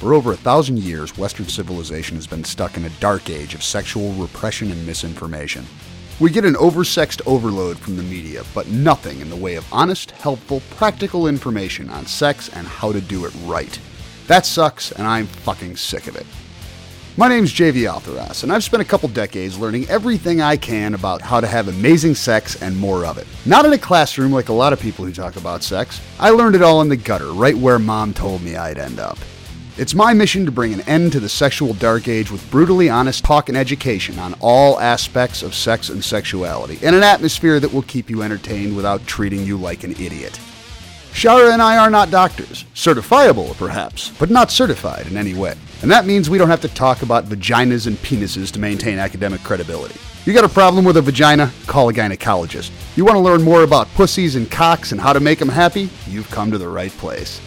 For over a thousand years, Western civilization has been stuck in a dark age of sexual repression and misinformation. We get an oversexed overload from the media, but nothing in the way of honest, helpful, practical information on sex and how to do it right. That sucks, and I'm fucking sick of it. My name's JV Altheros, and I've spent a couple decades learning everything I can about how to have amazing sex and more of it. Not in a classroom like a lot of people who talk about sex. I learned it all in the gutter, right where mom told me I'd end up. It's my mission to bring an end to the sexual dark age with brutally honest talk and education on all aspects of sex and sexuality, in an atmosphere that will keep you entertained without treating you like an idiot. Shara and I are not doctors. Certifiable, perhaps, but not certified in any way. And that means we don't have to talk about vaginas and penises to maintain academic credibility. You got a problem with a vagina? Call a gynecologist. You want to learn more about pussies and cocks and how to make them happy? You've come to the right place.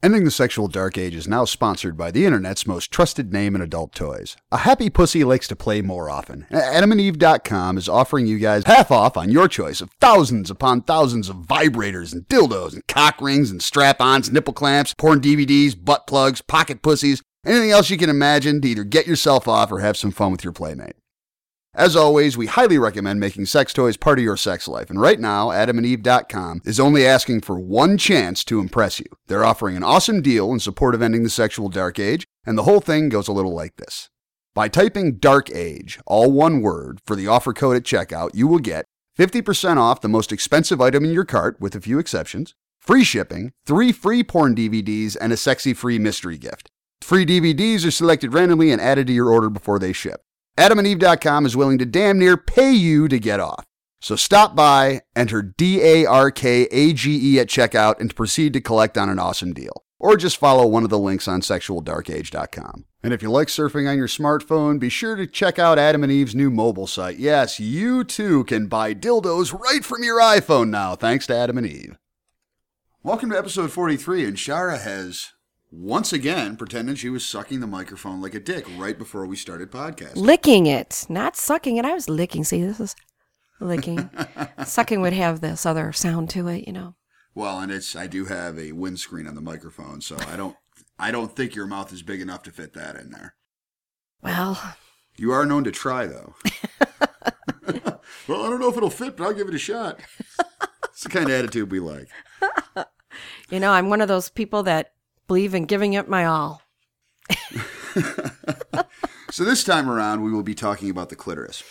Ending the Sexual Dark Age is now sponsored by the internet's most trusted name in adult toys. A happy pussy likes to play more often. AdamandEve.com is offering you guys half off on your choice of thousands upon thousands of vibrators and dildos and cock rings and strap-ons, nipple clamps, porn DVDs, butt plugs, pocket pussies, anything else you can imagine to either get yourself off or have some fun with your playmate. As always, we highly recommend making sex toys part of your sex life. And right now, adamandeve.com is only asking for one chance to impress you. They're offering an awesome deal in support of ending the sexual dark age, and the whole thing goes a little like this. By typing dark age, all one word, for the offer code at checkout, you will get 50% off the most expensive item in your cart, with a few exceptions, free shipping, three free porn DVDs, and a sexy free mystery gift. Free DVDs are selected randomly and added to your order before they ship. AdamandEve.com is willing to damn near pay you to get off. So stop by, enter D A R K A G E at checkout, and proceed to collect on an awesome deal. Or just follow one of the links on sexualdarkage.com. And if you like surfing on your smartphone, be sure to check out Adam and Eve's new mobile site. Yes, you too can buy dildos right from your iPhone now, thanks to Adam and Eve. Welcome to episode 43, and Shara has once again pretending she was sucking the microphone like a dick right before we started podcasting. Licking it, not sucking it. I was licking. See, this is licking. sucking would have this other sound to it, you know. Well, and it's I do have a windscreen on the microphone, so I don't I don't think your mouth is big enough to fit that in there. Well, You are known to try though. well, I don't know if it'll fit, but I'll give it a shot. It's the kind of attitude we like. you know, I'm one of those people that believe in giving it my all. So this time around, we will be talking about the clitoris.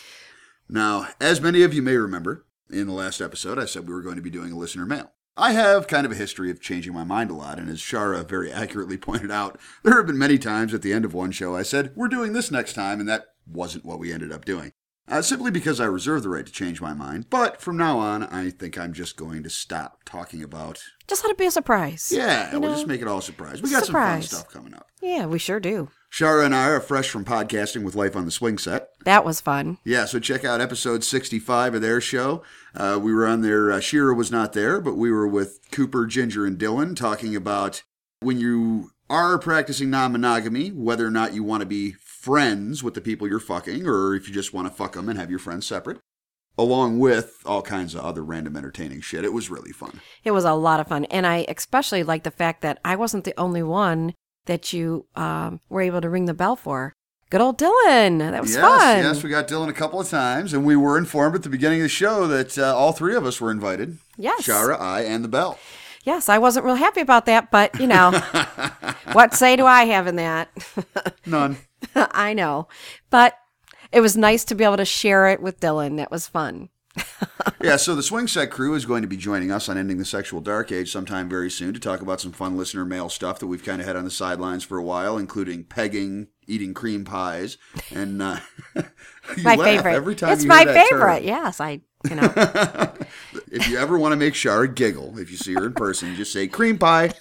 Now, as many of you may remember, in the last episode, I said we were going to be doing a listener mail. I have kind of a history of changing my mind a lot, and as Shara very accurately pointed out, there have been many times at the end of one show I said, we're doing this next time, and that wasn't what we ended up doing. Uh, simply because I reserve the right to change my mind. But from now on, I think I'm just going to stop talking about. Just let it be a surprise. Yeah, You we'll know? just make it all a surprise. We got Surprise. some fun stuff coming up. Yeah, we sure do. Shara and I are fresh from podcasting with Life on the Swing Set. That was fun. Yeah, so check out episode 65 of their show. Uh, we were on there. Uh, Shira was not there, but we were with Cooper, Ginger, and Dylan talking about when you are practicing non monogamy, whether or not you want to be friends with the people you're fucking, or if you just want to fuck them and have your friends separate, along with all kinds of other random entertaining shit. It was really fun. It was a lot of fun. And I especially like the fact that I wasn't the only one that you um, were able to ring the bell for. Good old Dylan. That was yes, fun. yes, we got Dylan a couple of times, and we were informed at the beginning of the show that uh, all three of us were invited. Yes. Shara, I, and the Bell. Yes, I wasn't real happy about that, but you know, what say do I have in that? None. I know. But it was nice to be able to share it with Dylan. That was fun. yeah, so the Swing Set crew is going to be joining us on Ending the Sexual Dark Age sometime very soon to talk about some fun listener mail stuff that we've kind of had on the sidelines for a while, including pegging, eating cream pies, and uh, My favorite. every time it's my favorite. term. Yes, I, you know. If you ever want to make Shara giggle, if you see her in person, just say cream pie,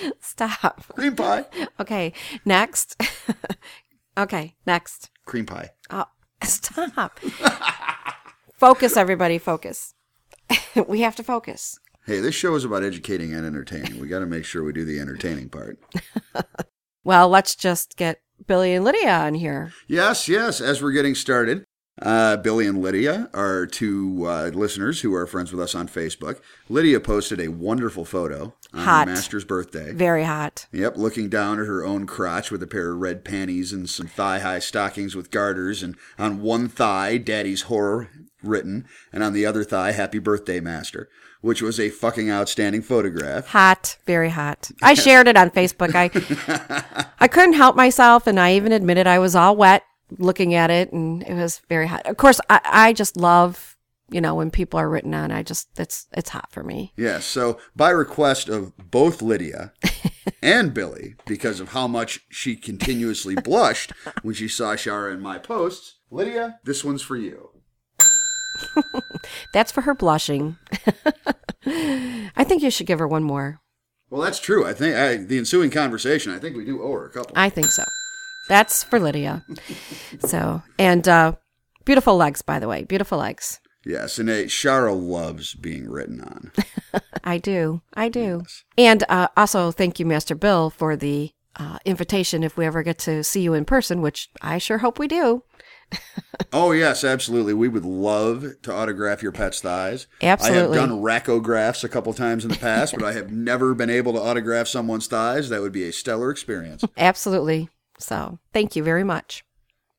Stop. cream pie, Okay, next. okay, next. cream pie. Oh, stop. focus, everybody, focus. we have to focus. Hey, this show is about educating and entertaining. We got to make sure we do the entertaining part. Well, let's just get Billy and Lydia on here. Yes, yes. As we're getting started, Uh, Billy and Lydia are two uh, listeners who are friends with us on Facebook. Lydia posted a wonderful photo on Hot. master's birthday. Very hot. Yep, looking down at her own crotch with a pair of red panties and some thigh high stockings with garters, and on one thigh, Daddy's Horror written, and on the other thigh, Happy Birthday, Master, which was a fucking outstanding photograph. Hot, very hot. I shared it on Facebook. I I couldn't help myself, and I even admitted I was all wet looking at it, and it was very hot. Of course, I, I just love you know when people are written on. I just it's it's hot for me. Yes, so by request of both Lydia and Billy, because of how much she continuously blushed when she saw Shara in my posts, Lydia, this one's for you. That's for her blushing. I think you should give her one more. Well, that's true. I think I, the ensuing conversation, I think we do owe her a couple. I think so. That's for Lydia. So and uh, beautiful legs, by the way, beautiful legs. Yes, and uh, Shara loves being written on. I do. I do. And uh, also, thank you, Master Bill, for the uh, invitation if we ever get to see you in person, which I sure hope we do. Oh yes, absolutely. We would love to autograph your pet's thighs. Absolutely. I have done rachographs a couple times in the past, but I have never been able to autograph someone's thighs. That would be a stellar experience. Absolutely. So, thank you very much.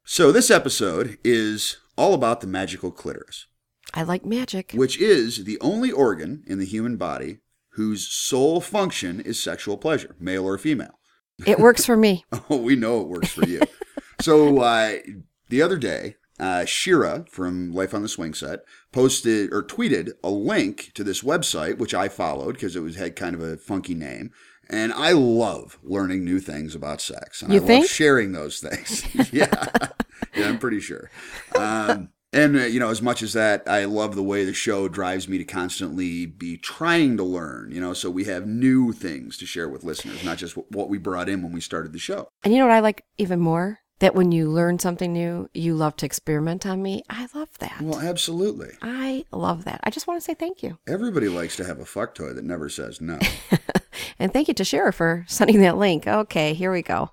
So this episode is all about the magical clitoris, I like magic. which is the only organ in the human body whose sole function is sexual pleasure, male or female. It works for me. Oh, we know it works for you. so uh, the other day, uh, Shira from Life on the Swing Set posted or tweeted a link to this website, which I followed because it was had kind of a funky name. And I love learning new things about sex, and You I think? love sharing those things. yeah, yeah, I'm pretty sure. Um, and uh, you know, as much as that, I love the way the show drives me to constantly be trying to learn. You know, so we have new things to share with listeners, not just what we brought in when we started the show. And you know what I like even more? That when you learn something new, you love to experiment on me. I love that. Well, absolutely. I love that. I just want to say thank you. Everybody likes to have a fuck toy that never says no. And thank you to Shara for sending that link. Okay, here we go.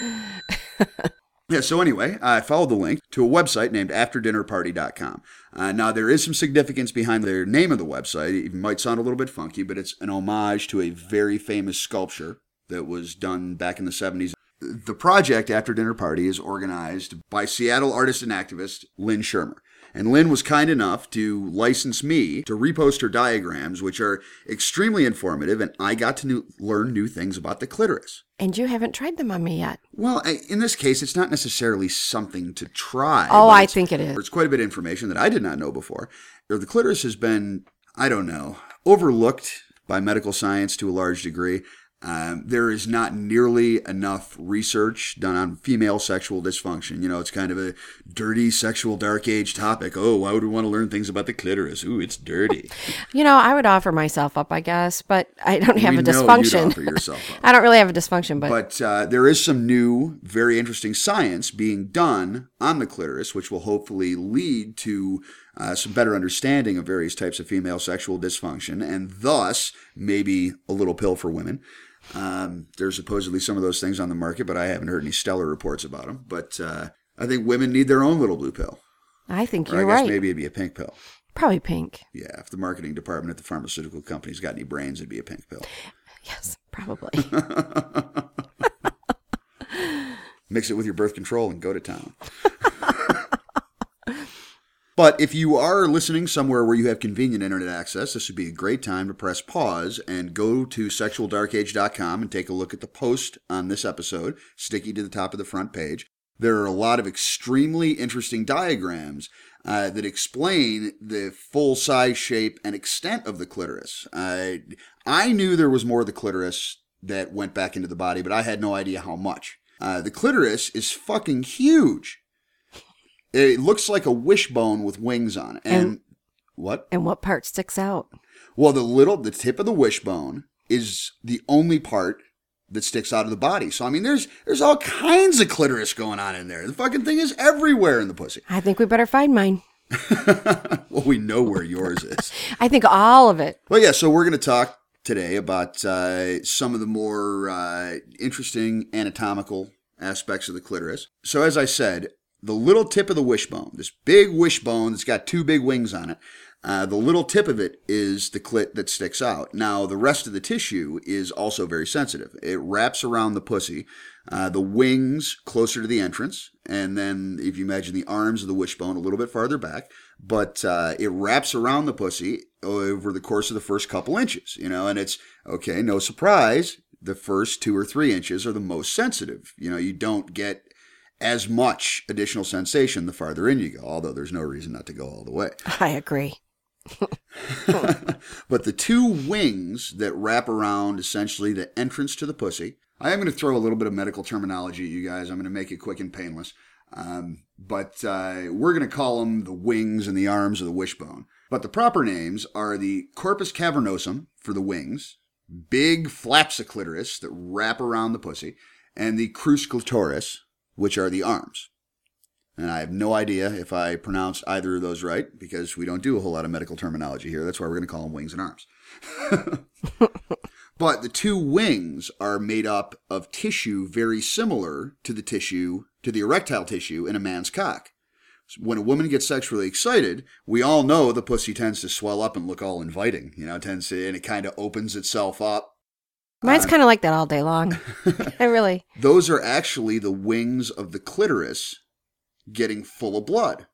yeah, so anyway, I followed the link to a website named afterdinnerparty.com. Uh, now, there is some significance behind the name of the website. It might sound a little bit funky, but it's an homage to a very famous sculpture that was done back in the 70s. The project, After Dinner Party, is organized by Seattle artist and activist Lynn Shermer. And Lynn was kind enough to license me to repost her diagrams, which are extremely informative, and I got to new, learn new things about the clitoris. And you haven't tried them on me yet. Well, I- in this case, it's not necessarily something to try. Oh, I think it is. It's quite a bit of information that I did not know before. The clitoris has been, I don't know, overlooked by medical science to a large degree. Um, there is not nearly enough research done on female sexual dysfunction. You know, it's kind of a dirty sexual dark age topic. Oh, why would we want to learn things about the clitoris? Ooh, it's dirty. You know, I would offer myself up, I guess, but I don't have We a dysfunction. offer yourself up. I don't really have a dysfunction, but, But uh, there is some new, very interesting science being done on the clitoris, which will hopefully lead to uh, some better understanding of various types of female sexual dysfunction, and thus maybe a little pill for women. Um, there's supposedly some of those things on the market, but I haven't heard any stellar reports about them. But uh, I think women need their own little blue pill. I think Or you're I guess right. maybe it'd be a pink pill. Probably pink. Yeah, if the marketing department at the pharmaceutical company's got any brains, it'd be a pink pill. Yes, probably. mix it with your birth control and go to town. but if you are listening somewhere where you have convenient internet access, this would be a great time to press pause and go to sexualdarkage.com and take a look at the post on this episode, sticky to the top of the front page. There are a lot of extremely interesting diagrams uh, that explain the full size, shape, and extent of the clitoris. Uh, I knew there was more of the clitoris that went back into the body, but I had no idea how much. Uh, the clitoris is fucking huge. It looks like a wishbone with wings on it. And, And- what? and what part sticks out? Well, the little, the tip of the wishbone is the only part that sticks out of the body. So I mean, there's there's all kinds of clitoris going on in there. The fucking thing is everywhere in the pussy. I think we better find mine. well, we know where yours is. I think all of it. Well, yeah. So we're going to talk today about uh, some of the more uh, interesting anatomical aspects of the clitoris. So, as I said, the little tip of the wishbone, this big wishbone that's got two big wings on it. Uh, the little tip of it is the clit that sticks out. Now, the rest of the tissue is also very sensitive. It wraps around the pussy, uh, the wings closer to the entrance, and then if you imagine the arms of the wishbone a little bit farther back, but uh, it wraps around the pussy over the course of the first couple inches, you know, and it's okay, no surprise, the first two or three inches are the most sensitive. You know, you don't get as much additional sensation the farther in you go, although there's no reason not to go all the way. I agree. but the two wings that wrap around essentially the entrance to the pussy, I am going to throw a little bit of medical terminology at you guys. I'm going to make it quick and painless. Um, but uh, we're going to call them the wings and the arms of the wishbone. But the proper names are the corpus cavernosum for the wings, big flaps of clitoris that wrap around the pussy, and the crus clitoris, which are the arms. And I have no idea if I pronounced either of those right because we don't do a whole lot of medical terminology here. That's why we're going to call them wings and arms. but the two wings are made up of tissue very similar to the tissue, to the erectile tissue in a man's cock. When a woman gets sexually excited, we all know the pussy tends to swell up and look all inviting. You know, tends to, and it kind of opens itself up. Mine's uh, kind of like that all day long. I really. Those are actually the wings of the clitoris getting full of blood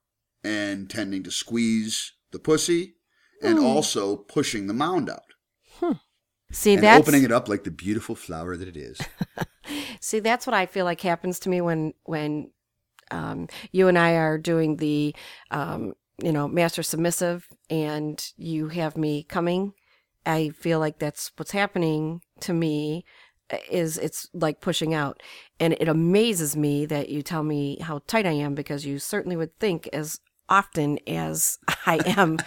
and tending to squeeze the pussy and mm. also pushing the mound out. Hmm. See, and that's opening it up like the beautiful flower that it is. See, that's what I feel like happens to me when when um, you and I are doing the um, you know master submissive, and you have me coming. I feel like that's what's happening to me uh, is it's like pushing out. And it amazes me that you tell me how tight I am because you certainly would think as often as I am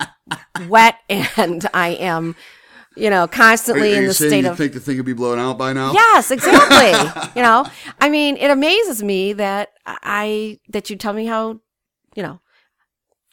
wet and I am, you know, constantly are, are in the state you of. think the thing would be blown out by now? Yes, exactly. you know, I mean, it amazes me that I that you tell me how, you know,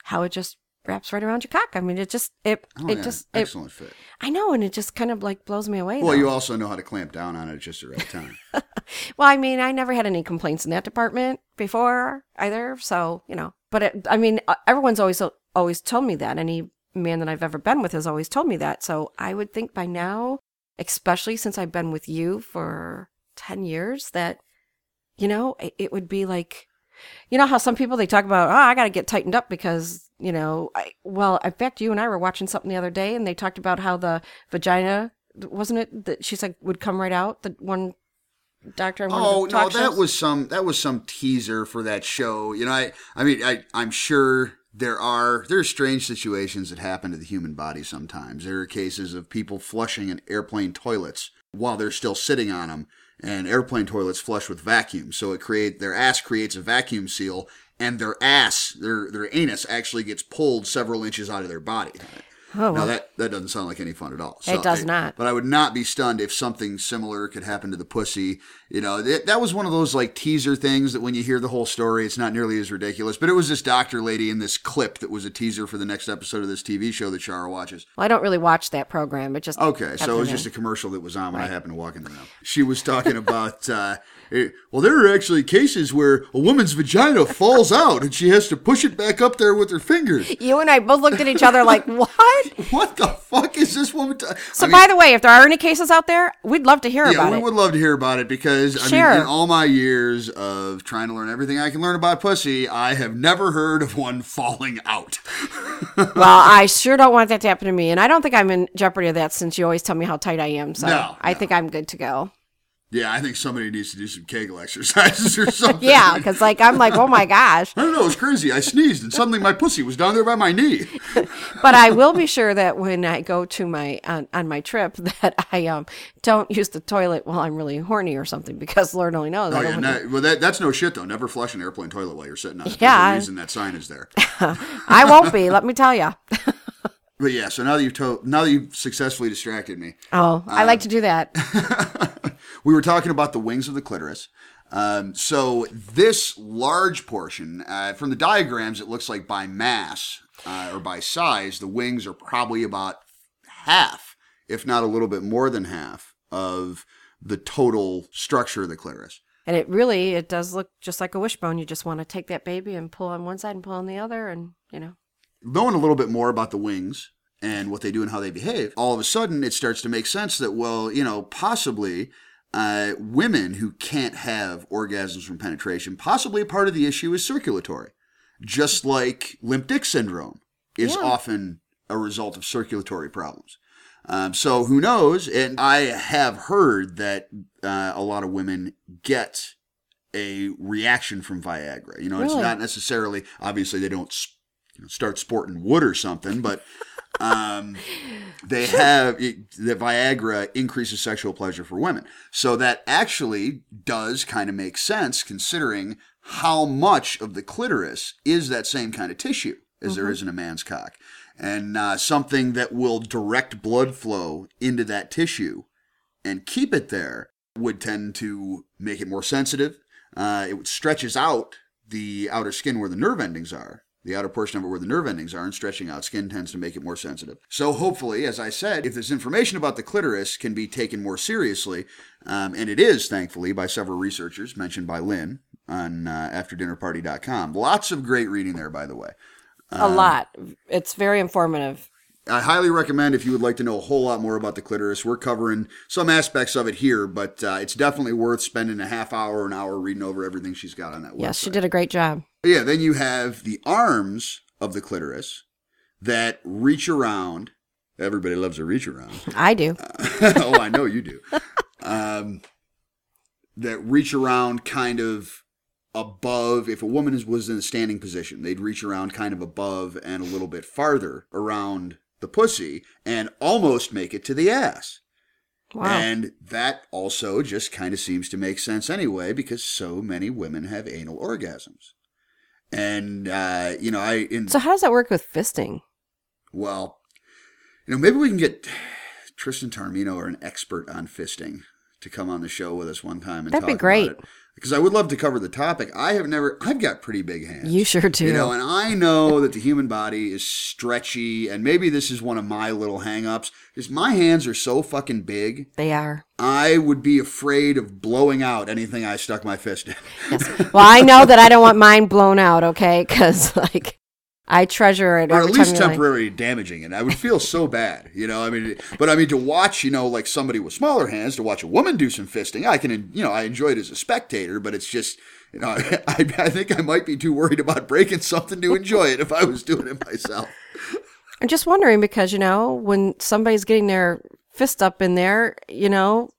how it just wraps right around your cock. I mean, it just it oh, it yeah. just excellent it, fit. I know, and it just kind of like blows me away. Well, though. you also know how to clamp down on it just the right time. well, I mean, I never had any complaints in that department before either. So you know, but it, I mean, uh, everyone's always always told me that. Any man that I've ever been with has always told me that. So I would think by now, especially since I've been with you for ten years, that you know, it, it would be like you know how some people they talk about, oh, I got to get tightened up because you know, I, well, in fact, you and I were watching something the other day, and they talked about how the vagina wasn't it that she said would come right out. The one doctor. oh no, shows? that was some that was some teaser for that show. You know, I I mean, I I'm sure there are there are strange situations that happen to the human body sometimes. There are cases of people flushing in airplane toilets while they're still sitting on them and airplane toilets flush with vacuum. So it create their ass creates a vacuum seal, and their ass, their their anus, actually gets pulled several inches out of their body. Oh, now that that doesn't sound like any fun at all. So it does not. But I would not be stunned if something similar could happen to the pussy. You know, it, that was one of those like teaser things that when you hear the whole story, it's not nearly as ridiculous. But it was this doctor lady in this clip that was a teaser for the next episode of this TV show that Shara watches. Well, I don't really watch that program. but just okay. So it was just a commercial that was on when right. I happened to walk in the room. She was talking about. uh, Eh, well, there are actually cases where a woman's vagina falls out and she has to push it back up there with her fingers. You and I both looked at each other like, what? What the fuck is this woman? T-? So, I mean, by the way, if there are any cases out there, we'd love to hear yeah, about it. Yeah, we would love to hear about it because I mean, in all my years of trying to learn everything I can learn about pussy, I have never heard of one falling out. well, I sure don't want that to happen to me, and I don't think I'm in jeopardy of that since you always tell me how tight I am. So no, I no. think I'm good to go. Yeah, I think somebody needs to do some Kegel exercises or something. yeah, because like I'm like, oh my gosh. I don't know. It's crazy. I sneezed and suddenly my pussy was down there by my knee. but I will be sure that when I go to my on, on my trip that I um don't use the toilet while I'm really horny or something because Lord only knows. Oh yeah, not, well that, that's no shit though. Never flush an airplane toilet while you're sitting on it. Yeah, the reason that sign is there. I won't be. Let me tell you. But yeah, so now that you've told, now that you've successfully distracted me. Oh, I like to do that. We were talking about the wings of the clitoris. Um, so this large portion, uh, from the diagrams, it looks like by mass uh, or by size, the wings are probably about half, if not a little bit more than half, of the total structure of the clitoris. And it really, it does look just like a wishbone. You just want to take that baby and pull on one side and pull on the other, and you know. knowing a little bit more about the wings and what they do and how they behave, all of a sudden it starts to make sense that, well, you know, possibly uh, women who can't have orgasms from penetration, possibly part of the issue is circulatory. Just like limp dick syndrome is Yeah. often a result of circulatory problems. Um, so who knows? And I have heard that uh, a lot of women get a reaction from Viagra. You know, it's not necessarily obviously they don't you know, start sporting wood or something, but um, they have it, that Viagra increases sexual pleasure for women. So that actually does kind of make sense considering how much of the clitoris is that same kind of tissue as there is in a man's cock. And uh, something that will direct blood flow into that tissue and keep it there would tend to make it more sensitive. Uh, it stretches out the outer skin where the nerve endings are, the outer portion of it where the nerve endings are, and stretching out skin tends to make it more sensitive. So hopefully, as I said, if this information about the clitoris can be taken more seriously, um, and it is, thankfully, by several researchers mentioned by Lynn on uh, AfterDinnerParty.com. Lots of great reading there, by the way. a lot. It's very informative. I highly recommend if you would like to know a whole lot more about the clitoris. We're covering some aspects of it here, but uh, it's definitely worth spending a half hour, an hour reading over everything she's got on that website. Yes, she did a great job. Yeah, then you have the arms of the clitoris that reach around. Everybody loves a reach around. I do. oh, I know you do. Um, that reach around kind of above. If a woman is, was in a standing position, they'd reach around kind of above and a little bit farther around the pussy and almost make it to the ass. Wow. And that also just kind of seems to make sense anyway because so many women have anal orgasms. And, uh, you know, I, in, so how does that work with fisting? well, you know, maybe we can get Tristan Taormino or an expert on fisting to come on the show with us one time and That'd be great. Because I would love to cover the topic. I have never. I've got pretty big hands. You sure do. You know, and I know that the human body is stretchy, and maybe this is one of my little hangups. Is my hands are so fucking big, they are. I would be afraid of blowing out anything I stuck my fist in. Well, I know that I don't want mine blown out, okay? Because like I treasure it or at least you're like- temporarily damaging it. I would feel so bad, you know. I mean, but I mean to watch, you know, like somebody with smaller hands to watch a woman do some fisting. I can, you know, I enjoy it as a spectator, but it's just, you know, I, I think I might be too worried about breaking something to enjoy it if I was doing it myself. I'm just wondering because you know when somebody's getting their fist up in there, you know,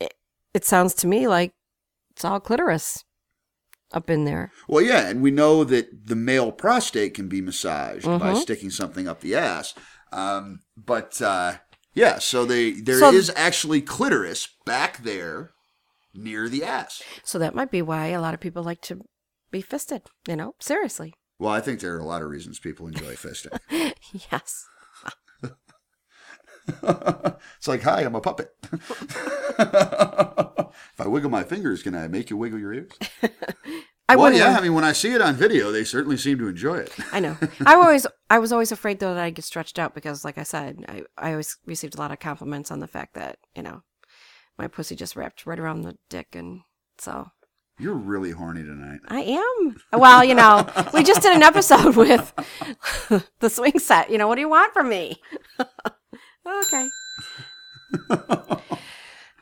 it, it sounds to me like it's all clitoris up in there. Well, yeah, and we know that the male prostate can be massaged by Mhm. sticking something up the ass. Um, but uh, yeah, so they there is So- actually clitoris back there near the ass. So that might be why a lot of people like to be fisted. You know, seriously. Well, I think there are a lot of reasons people enjoy fisting. yes. It's like, hi, I'm a puppet. if I wiggle my fingers, can I make you wiggle your ears? I well, yeah. I mean, when I see it on video, they certainly seem to enjoy it. I know. I always, I was always afraid though that I'd get stretched out because, like I said, I, I always received a lot of compliments on the fact that you know my pussy just wrapped right around the dick, and so You're really horny tonight. I am. Well, you know, we just did an episode with the swing set. You know, what do you want from me? Okay.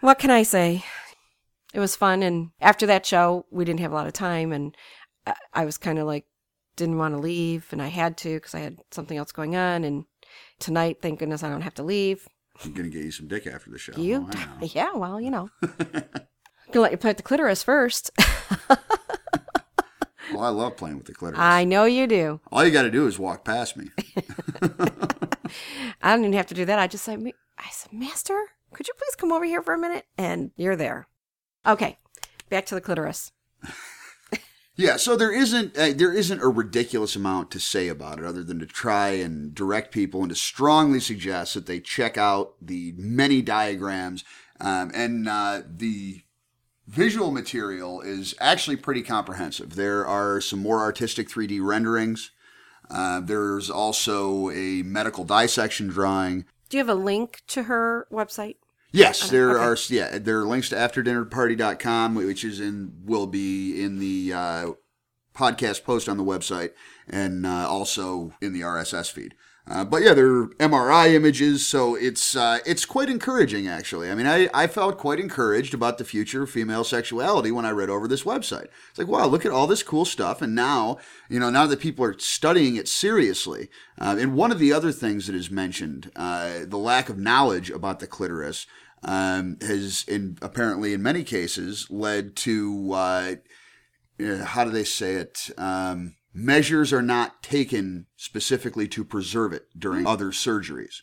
what can I say? It was fun, and after that show, we didn't have a lot of time, and I, I was kind of like didn't want to leave, and I had to because I had something else going on. And tonight, thank goodness, I don't have to leave. I'm gonna get you some dick after the show. You, Oh, yeah, well, you know, gonna let you play with the clitoris first. Well, I love playing with the clitoris. I know you do. All you got to do is walk past me. I don't even have to do that. I just say, I said, Master, could you please come over here for a minute? And you're there. Okay, back to the clitoris. Yeah, so there isn't uh, there isn't a ridiculous amount to say about it other than to try and direct people and to strongly suggest that they check out the many diagrams um, and uh, the visual material is actually pretty comprehensive. There are some more artistic 3D renderings. Uh, there's also a medical dissection drawing. Do you have a link to her website? Yes, there are. Yeah, there are links to afterdinnerparty.com, which is in will be in the uh, podcast post on the website and uh, also in the RSS feed. Uh, but yeah, they're MRI images, so it's uh, it's quite encouraging actually. I mean, I, I felt quite encouraged about the future of female sexuality when I read over this website. It's like, wow, look at all this cool stuff, and now you know now that people are studying it seriously. Uh, and one of the other things that is mentioned, uh, the lack of knowledge about the clitoris, um, has in apparently in many cases led to uh, how do they say it? Um, measures are not taken specifically to preserve it during other surgeries.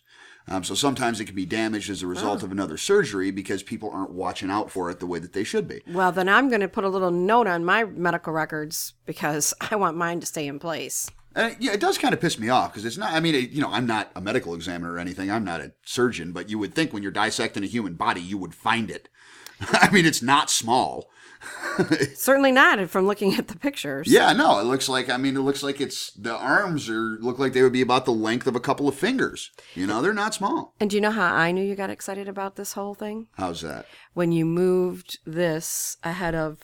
Um, so sometimes it can be damaged as a result of another surgery because people aren't watching out for it the way that they should be. Well, then I'm going to put a little note on my medical records because I want mine to stay in place. And yeah, it does kind of piss me off because it's not. I mean, it, you know, I'm not a medical examiner or anything. I'm not a surgeon, but you would think when you're dissecting a human body, you would find it. I mean, it's not small. Certainly not from looking at the pictures. Yeah, no, it looks like. I mean, it looks like it's the arms are look like they would be about the length of a couple of fingers. You know, they're not small. And do you know how I knew you got excited about this whole thing? How's that? When you moved this ahead of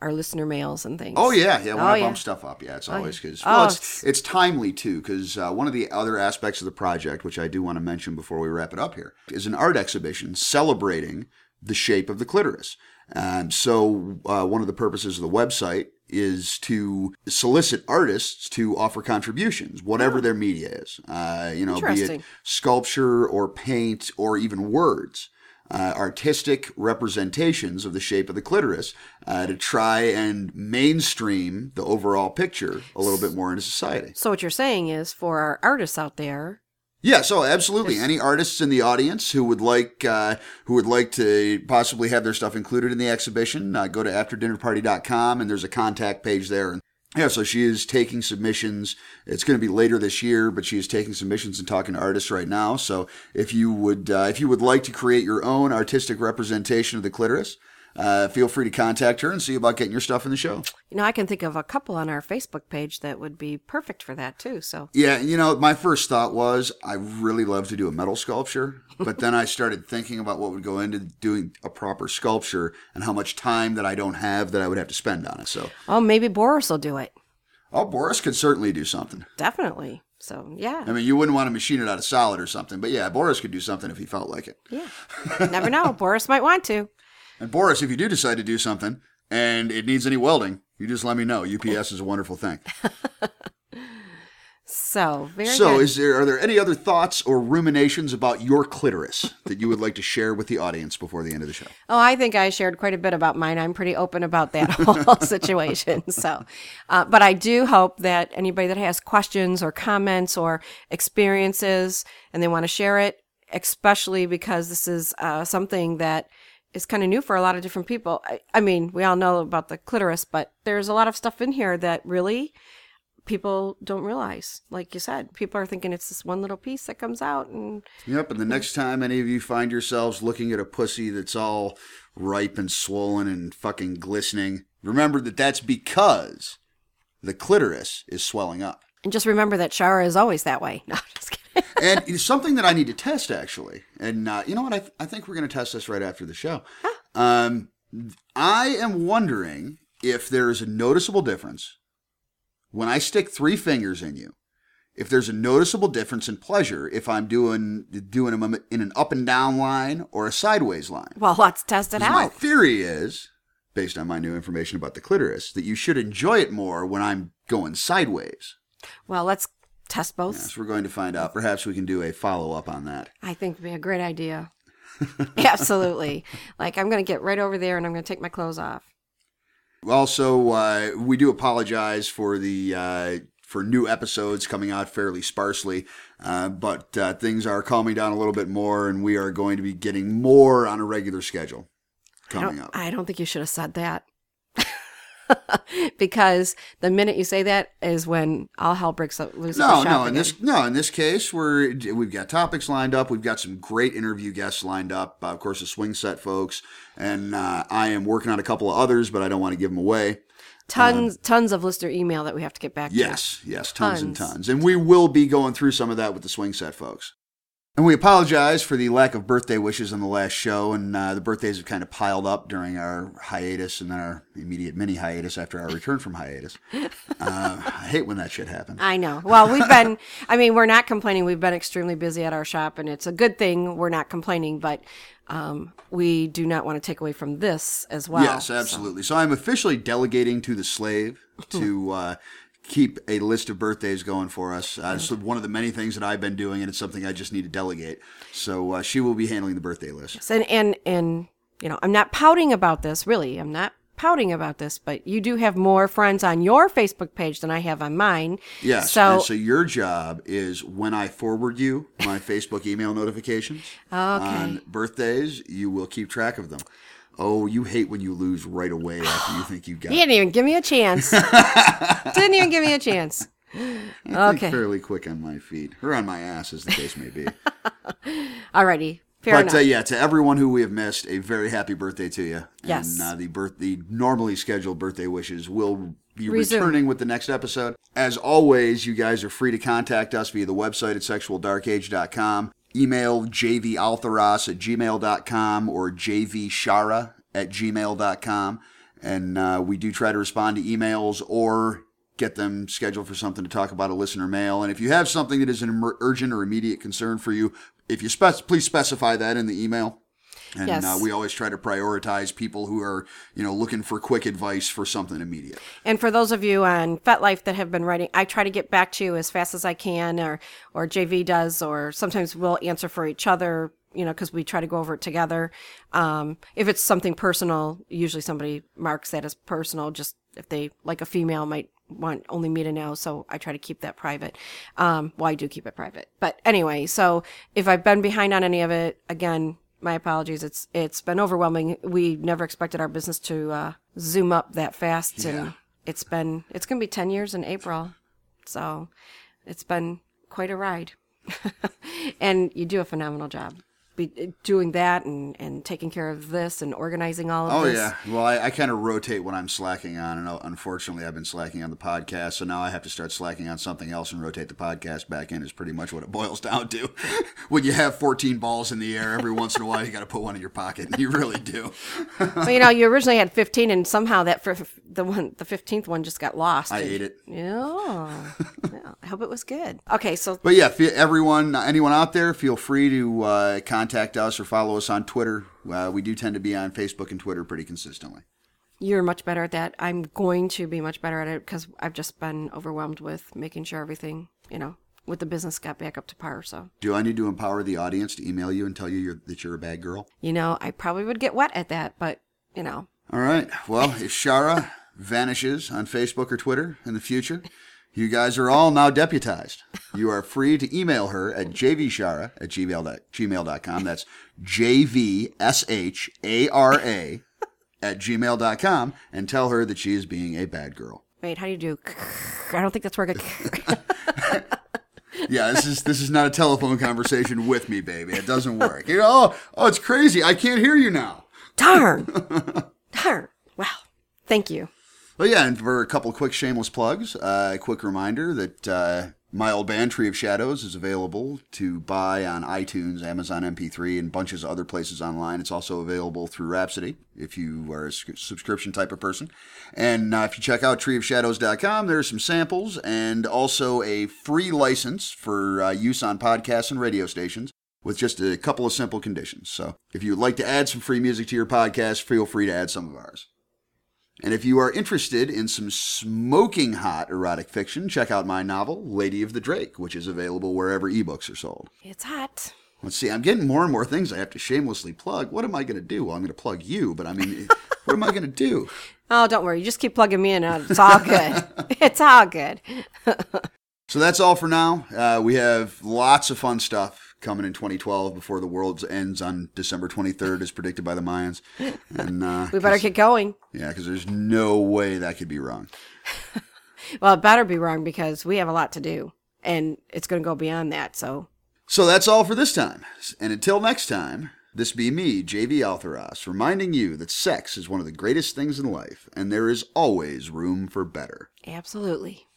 our listener mails and things. Oh yeah, yeah. When Oh, I yeah. bump stuff up, yeah, it's always because Oh, well, it's- it's it's timely too. Because uh, one of the other aspects of the project, which I do want to mention before we wrap it up here, is an art exhibition celebrating the shape of the clitoris. Um, so uh, one of the purposes of the website is to solicit artists to offer contributions, whatever their media is. Uh, you know, be it sculpture or paint or even words. Uh, artistic representations of the shape of the clitoris uh, to try and mainstream the overall picture a little bit more into society. So what you're saying is for our artists out there, Yeah, so absolutely. Any artists in the audience who would like uh, who would like to possibly have their stuff included in the exhibition, uh, go to afterdinnerparty.com and there's a contact page there. And yeah, so she is taking submissions. It's going to be later this year, but she is taking submissions and talking to artists right now. So if you would uh, if you would like to create your own artistic representation of the clitoris, uh, feel free to contact her and see about getting your stuff in the show. you know, I can think of a couple on our Facebook page that would be perfect for that too. So Yeah, you know, my first thought was I really love to do a metal sculpture, but then I started thinking about what would go into doing a proper sculpture and how much time that I don't have that I would have to spend on it. So, Oh, maybe Boris will do it. oh, Boris could certainly do something. Definitely. So yeah. I mean, you wouldn't want to machine it out of solid or something, but yeah, Boris could do something if he felt like it. Yeah. Never know. Boris might want to. And Boris, if you do decide to do something and it needs any welding, you just let me know. UPS is a wonderful thing. So very so, good. is there are there any other thoughts or ruminations about your clitoris that you would like to share with the audience before the end of the show? Oh, I think I shared quite a bit about mine. I'm pretty open about that whole situation. So, uh, but I do hope that anybody that has questions or comments or experiences and they want to share it, especially because this is uh, something that is kind of new for a lot of different people. I, I mean, we all know about the clitoris, but there's a lot of stuff in here that really people don't realize. Like you said, people are thinking it's this one little piece that comes out and Yep, and the next time any of you find yourselves looking at a pussy that's all ripe and swollen and fucking glistening, remember that that's because the clitoris is swelling up. and just remember that Shara is always that way. No, just kidding. And it's something that I need to test actually. And uh, you know what? I, th- I think we're going to test this right after the show. Um, I am wondering if there is a noticeable difference when I stick three fingers in you. If there's a noticeable difference in pleasure if I'm doing doing them in an up and down line or a sideways line. Well, let's test it out. My theory is, based on my new information about the clitoris, that you should enjoy it more when I'm going sideways. Well, let's test both. Yes, we're going to find out. Perhaps we can do a follow up on that. I think would be a great idea. Absolutely. Like I'm going to get right over there and I'm going to take my clothes off. Also, uh, we do apologize for the uh, for new episodes coming out fairly sparsely, uh, but uh, things are calming down a little bit more, and we are going to be getting more on a regular schedule coming don't, up. I don't think you should have said that. because the minute you say that is when all hell breaks loose. No, no. In again. this, no, in this case, we're we've got topics lined up. We've got some great interview guests lined up. Uh, of course, the swing set folks, and uh, I am working on a couple of others, but I don't want to give them away. tons, tons of listener email that we have to get back to. Yes, yes, tons, and Tons. tons, and we will be going through some of that with the swing set folks. And we apologize for the lack of birthday wishes on the last show, and uh, the birthdays have kind of piled up during our hiatus and then our immediate mini hiatus after our return from hiatus. Uh, I hate when that shit happens. I know. Well, we've been, I mean, we're not complaining. We've been extremely busy at our shop, and it's a good thing we're not complaining, but um, we do not want to take away from this as well. Yes, absolutely. So. I'm officially delegating to the slave to uh, keep a list of birthdays going for us. Uh, it's one of the many things that I've been doing, and it's something I just need to delegate. So uh, she will be handling the birthday list. Yes, and, and, and, you know, I'm not pouting about this, really. I'm not pouting about this, but you do have more friends on your Facebook page than I have on mine. Yes. So, and so your job is when I forward you my Facebook email notifications Okay. on birthdays, you will keep track of them. Oh, you hate when you lose right away after you think you got he didn't even give me a chance. didn't even give me a chance. I Okay. fairly quick on my feet or on my ass, as the case may be. Alrighty. Fair but enough. uh, yeah, to everyone who we have missed, a very happy birthday to you. Yes. And uh, the birth, the normally scheduled birthday wishes will be Resume. returning with the next episode. As always, you guys are free to contact us via the website at sexualdarkage.com. Email jvaltheros at gmail.com or jvshara at gmail.com. And uh, we do try to respond to emails or get them scheduled for something to talk about a listener mail. And if you have something that is an urgent or immediate concern for you, if you spec- please specify that in the email. And Yes. uh, we always try to prioritize people who are, you know, looking for quick advice for something immediate. And for those of you on FetLife that have been writing, I try to get back to you as fast as I can, or or JV does, or sometimes we'll answer for each other. You know, because we try to go over it together. Um, if it's something personal, usually somebody marks that as personal. Just if they like a female might want only me to know, so I try to keep that private. Um, well, I do keep it private, but anyway. So if I've been behind on any of it, again, my apologies. It's it's been overwhelming. We never expected our business to uh, zoom up that fast, and it's been it's going to be ten years in April, so it's been quite a ride. and you do a phenomenal job. Be, doing that and, and taking care of this and organizing all of Oh this. yeah. Well, I, I kind of rotate when I'm slacking on, and uh, unfortunately, I've been slacking on the podcast, so now I have to start slacking on something else and rotate the podcast back in. Is pretty much what it boils down to. when you have 14 balls in the air, every once in a while, you got to put one in your pocket. And You really do. Well, you know, you originally had 15 and somehow that the one the 15th one just got lost. I ate it. Yeah. yeah. I hope it was good. Okay, so But yeah, everyone, anyone out there, feel free to uh, contact us or follow us on Twitter. Uh, we do tend to be on Facebook and Twitter pretty consistently. You're much better at that. I'm going to be much better at it because I've just been overwhelmed with making sure everything, you know, with the business got back up to par. So, Do I need to empower the audience to email you and tell you you're, that you're a bad girl? you know, I probably would get wet at that, but, you know, All right. Well, if Shara vanishes on Facebook or Twitter in the future, you guys are all now deputized. You are free to email her at jvshara at gmail dot- gmail.com. That's J V S H A R A at gmail.com and tell her that she is being a bad girl. wait, how do you do? I don't think that's where I get. Yeah, this is this is not a telephone conversation with me, baby. It doesn't work. You know, oh, oh, it's crazy. I can't hear you now. Darn. Darn. Well, thank you. Well, yeah, and for a couple quick shameless plugs, uh, a quick reminder that uh, my old band, Tree of Shadows, is available to buy on iTunes, Amazon MP3, and bunches of other places online. It's also available through Rhapsody if you are a subscription type of person. And uh, if you check out treeofshadows.com, there are some samples and also a free license for uh, use on podcasts and radio stations with just a couple of simple conditions. So if you would like to add some free music to your podcast, feel free to add some of ours. And if you are interested in some smoking hot erotic fiction, check out my novel, Lady of the Drake, which is available wherever ebooks are sold. It's hot. Let's see, I'm getting more and more things I have to shamelessly plug. What am I going to do? Well, I'm going to plug you, but I mean, what am I going to do? Oh, don't worry. You just keep plugging me in. and It's all good. it's all good. So that's all for now. Uh, we have lots of fun stuff coming in 2012 before the world ends on December 23rd, as predicted by the Mayans. And uh, We better get going. yeah, because there's no way that could be wrong. Well, it better be wrong because we have a lot to do and it's going to go beyond that. So, So that's all for this time. And until next time, this be me, JV Altheros, reminding you that sex is one of the greatest things in life, and there is always room for better. absolutely.